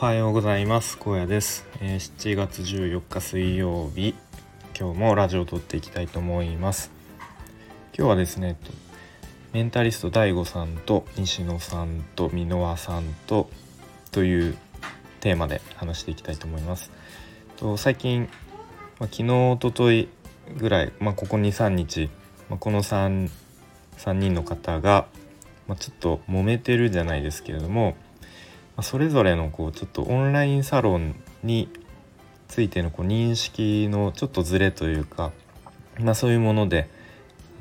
はようございます。高野です、えー、7月14日水曜日。今日もラジオを撮っていきたいと思います。今日はですねメンタリスト DAIGO さんと西野さんと箕輪さんとというテーマで話していきたいと思います。と最近、まあ、昨日おとといぐらい、まあ、ここ23日、まあ、この 3, 3人の方が、まちょっと揉めてるじゃないですけれどもそれぞれのこうちょっとオンラインサロンについてのこう認識のちょっとずれというか、まあ、そういうもので、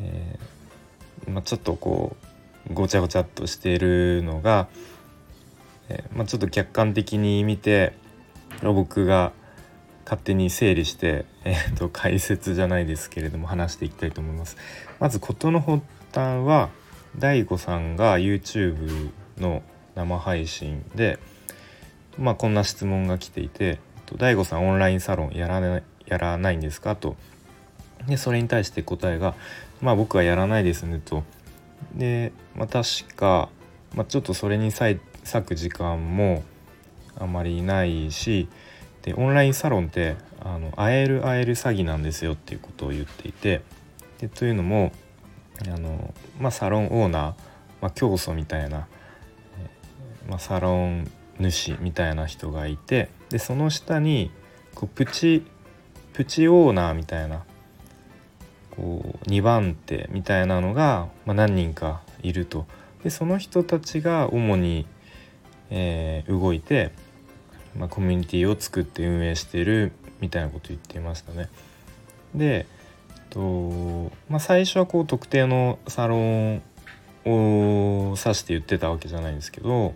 えー、まあ、ちょっとこうごちゃごちゃっとしているのが、えー、まあ、ちょっと客観的に見て僕が勝手に整理して、えーと、解説じゃないですけれども話していきたいと思います。まず事の発端は DAIGO さんが YouTube の生配信で、まあ、こんな質問が来ていて「大悟さんオンラインサロンやらないやらないんですか?」とでそれに対して答えが「まあ僕はやらないですね」と。で、まあ、確か、まあ、ちょっとそれに割く時間もあまりないしでオンラインサロンってあの会える会える詐欺なんですよっていうことを言っていてでというのもあの、まあ、サロンオーナー、まあ、教祖みたいなまあ、サロン主みたいな人がいてでその下にこうプチプチオーナーみたいなこう2番手みたいなのが、まあ、何人かいるとでその人たちが主に、えー、動いて、まあ、コミュニティを作って運営してるみたいなこと言っていましたね。でと、まあ、最初はこう特定のサロンを指して言ってたわけじゃないんですけど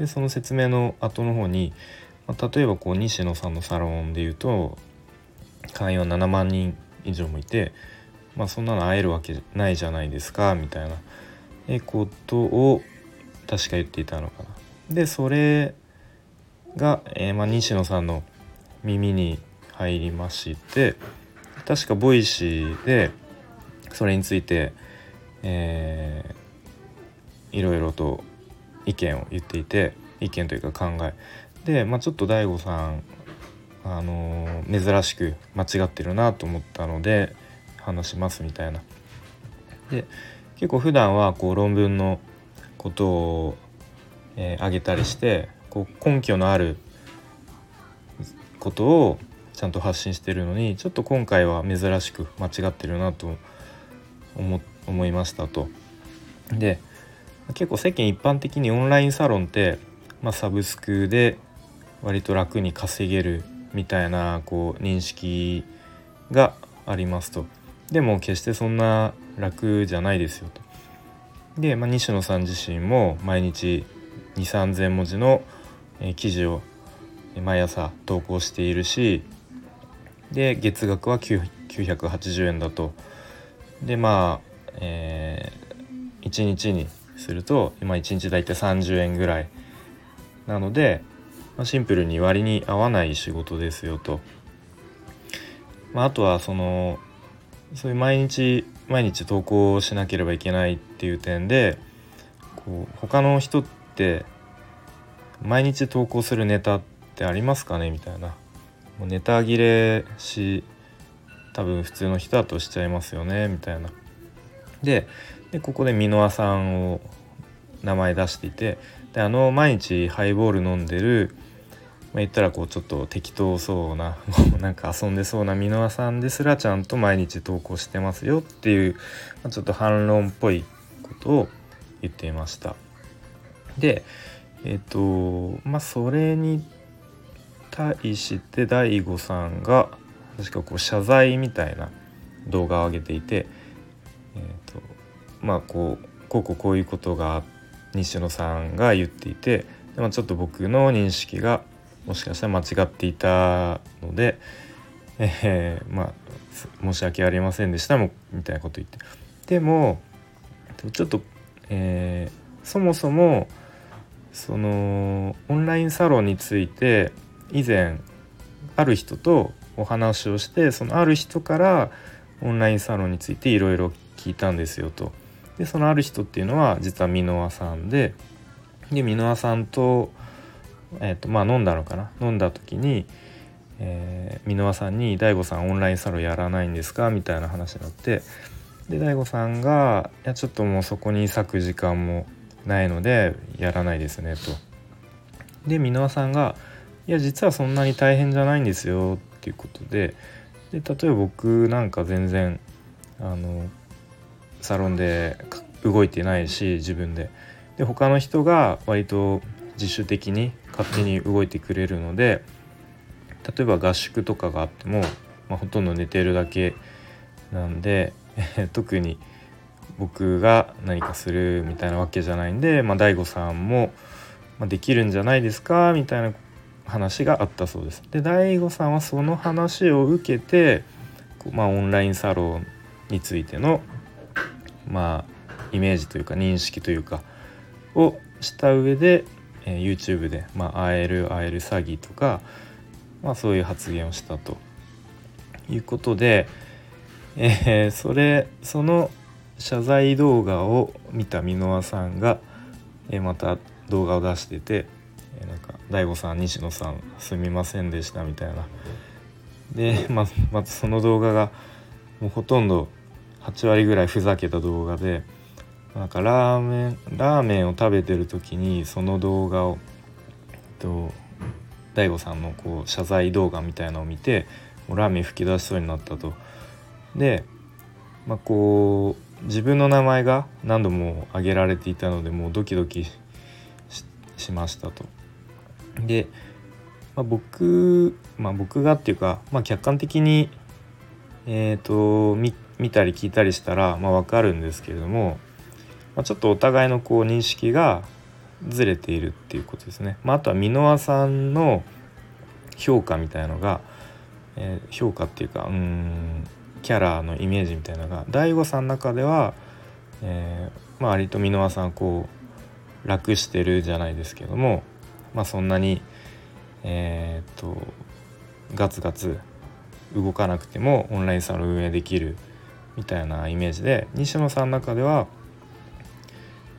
でその説明の後の方に、まあ、例えばこう西野さんのサロンで言うと会員は7万人以上もいて、まあ、そんなの会えるわけないじゃないですかみたいなことを確か言っていたのかな。でそれが、えー、まあ、西野さんの耳に入りまして確か Voicy でそれについて、えー、いろいろと意見を言っていて意見というか考えで、まあ、ちょっと DaiGo さんあのー、珍しく間違ってるなと思ったので話しますみたいな。で結構普段はこう論文のことを、えー、挙げたりしてこう根拠のあることをちゃんと発信してるのにちょっと今回は珍しく間違ってるなと思思いましたと。で結構世間一般的にオンラインサロンって、まあ、サブスクで割と楽に稼げるみたいなこう認識がありますと。でも決してそんな楽じゃないですよと。で、まあ、西野さん自身も毎日2 3 0 0 0文字の記事を毎朝投稿しているしで月額は980円だと。でまあ、えー、1日にすると今1日大体30円ぐらいなので、まあ、シンプルに割に合わない仕事ですよと。まあ、あとはそのそういう毎日毎日投稿しなければいけないっていう点でこう他の人って毎日投稿するネタってありますかね？みたいなもうネタ切れし多分普通の人だとしちゃいますよね？みたいな。ででここで箕輪さんを名前出していてであの毎日ハイボール飲んでる、まあ、言ったらこうちょっと適当そうな なんか遊んでそうな箕輪さんですらちゃんと毎日投稿してますよっていう、まあ、ちょっと反論っぽいことを言っていました。でえっ、とまあそれに対して大悟さんが確かこう謝罪みたいな動画を上げていて、えーとまあこうこうこうこういうことが西野さんが言っていてでもちょっと僕の認識がもしかしたら間違っていたので、えー、まあ申し訳ありませんでしたもみたいなこと言ってでもちょっと、えー、そもそもそのオンラインサロンについて以前ある人とお話をしてそのある人からオンラインサロンについていろいろ聞いたんですよと。でそのある人っていうのは実は箕輪さんでで箕輪さんとえーとまあ、飲んだのかな？飲んだ時に、えー、箕輪さんに「大悟さんオンラインサロンやらないんですか?」みたいな話になってで大悟さんが「いやちょっともうそこに割く時間もないのでやらないですね」と。で箕輪さんが「いや実はそんなに大変じゃないんですよ」っていうことでで例えば僕なんか全然あのサロンで動いてないし自分でで他の人が割と自主的に勝手に動いてくれるので例えば合宿とかがあっても、まあ、ほとんど寝てるだけなんで 特に僕が何かするみたいなわけじゃないんで、まあ、大悟さんも、まあ、できるんじゃないですかみたいな話があったそうです。で大悟さんはその話を受けて、まあ、オンラインサロンについてのまあイメージというか認識というかをした上で、えー、YouTube で「まあ、会える会える詐欺」とか、まあ、そういう発言をしたということで、えー、それその謝罪動画を見た箕輪さんが、えー、また動画を出してて、えー、なんか「大悟さん西野さんすみませんでした」みたいな。でまあまずその動画がもうほとんど8割ぐらいふざけた動画でなんかラーメンラーメンを食べてる時にその動画をえっと大悟さんのこう謝罪動画みたいなのを見てもうラーメン吹き出しそうになったと。で、まあ、こう自分の名前が何度も挙げられていたのでもうドキドキしましたと。で、まあ、僕、まあ、僕がっていうか、まあ、客観的に、えーと、見見たり聞いたりしたら、まあ、分かるんですけれどもまあ、ちょっとお互いのこう認識がずれているっていうことですね。まあ、あとは箕輪さんの評価みたいのが、えー、評価っていうかうんキャラのイメージみたいなのが大悟さんの中では、えー、まあ割と箕輪さんこう楽してるじゃないですけども、まあ、そんなにえー、っとガツガツ動かなくてもオンラインサロン運営できるみたいなイメージで西野さんの中では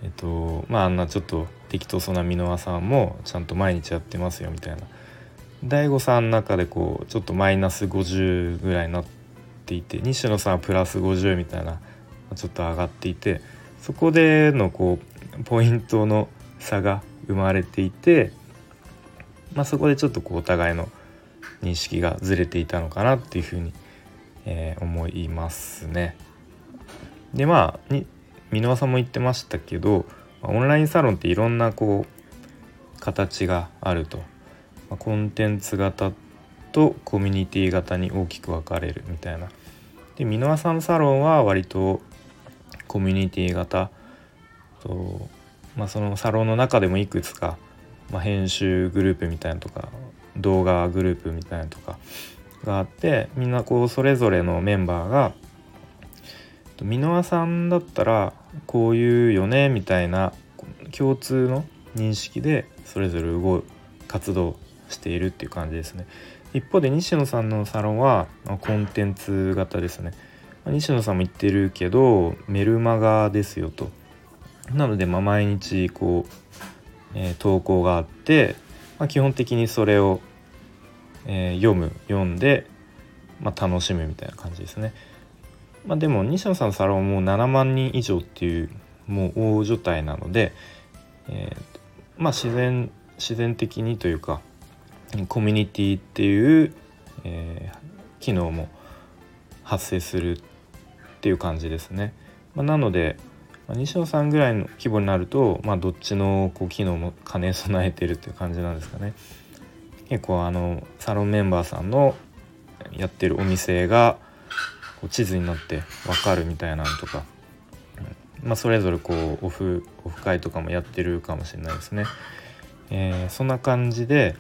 えっとまああんなちょっと適当そうな箕輪さんもちゃんと毎日やってますよみたいな。大悟さんの中でこうちょっとマイナス50ぐらいになっていて西野さんはプラス50みたいなちょっと上がっていてそこでのこうポイントの差が生まれていて、まあ、そこでちょっとこうお互いの認識がずれていたのかなっていうふうに、えー、思いますね。でまあ箕輪さんも言ってましたけどオンラインサロンっていろんなこう形があると、ま、コンテンツ型とコミュニティ型に大きく分かれるみたいな。で箕輪さんサロンは割とコミュニティ型と、まあ、そのサロンの中でもいくつか、まあ、編集グループみたいなとか動画グループみたいなとかがあってみんなこうそれぞれのメンバーが箕輪さんだったらこういうよねみたいな共通の認識でそれぞれ動う活動しているっていう感じですね。一方で西野さんのサロンはコンテンツ型ですね。西野さんも言ってるけどメルマガですよと。なのでま毎日こう、えー、投稿があって、まあ、基本的にそれを、えー、読む読んで、まあ、楽しむみたいな感じですね。まあ、でも西野さんのサロンもう7万人以上っていうもう大所帯なので、えー、まあ自然自然的にというかコミュニティっていう、えー、機能も発生するっていう感じですね。まあ、なので、ま、西野さんぐらいの規模になると、まあ、どっちのこう機能も兼ね備えてるっていう感じなんですかね。結構あのサロンメンバーさんのやってるお店がこう地図になって分かるみたいなのとか、まあ、それぞれこうオフオフ会とかもやってるかもしれないですね。えー、そんな感じで、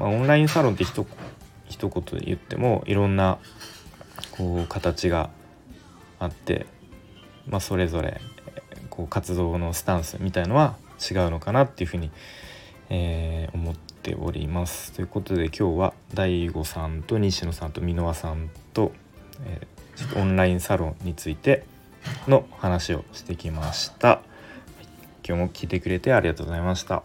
まあ、オンラインサロンってひと一言で言ってもいろんなこう形があって、まあ、それぞれこう活動のスタンスみたいのは違うのかなっていうふうに、えー、思ってております。ということで今日は大悟さんと西野さんと箕輪さんと、えちょっとオンラインサロンについての話をしてきました。今日も聞いてくれてありがとうございました。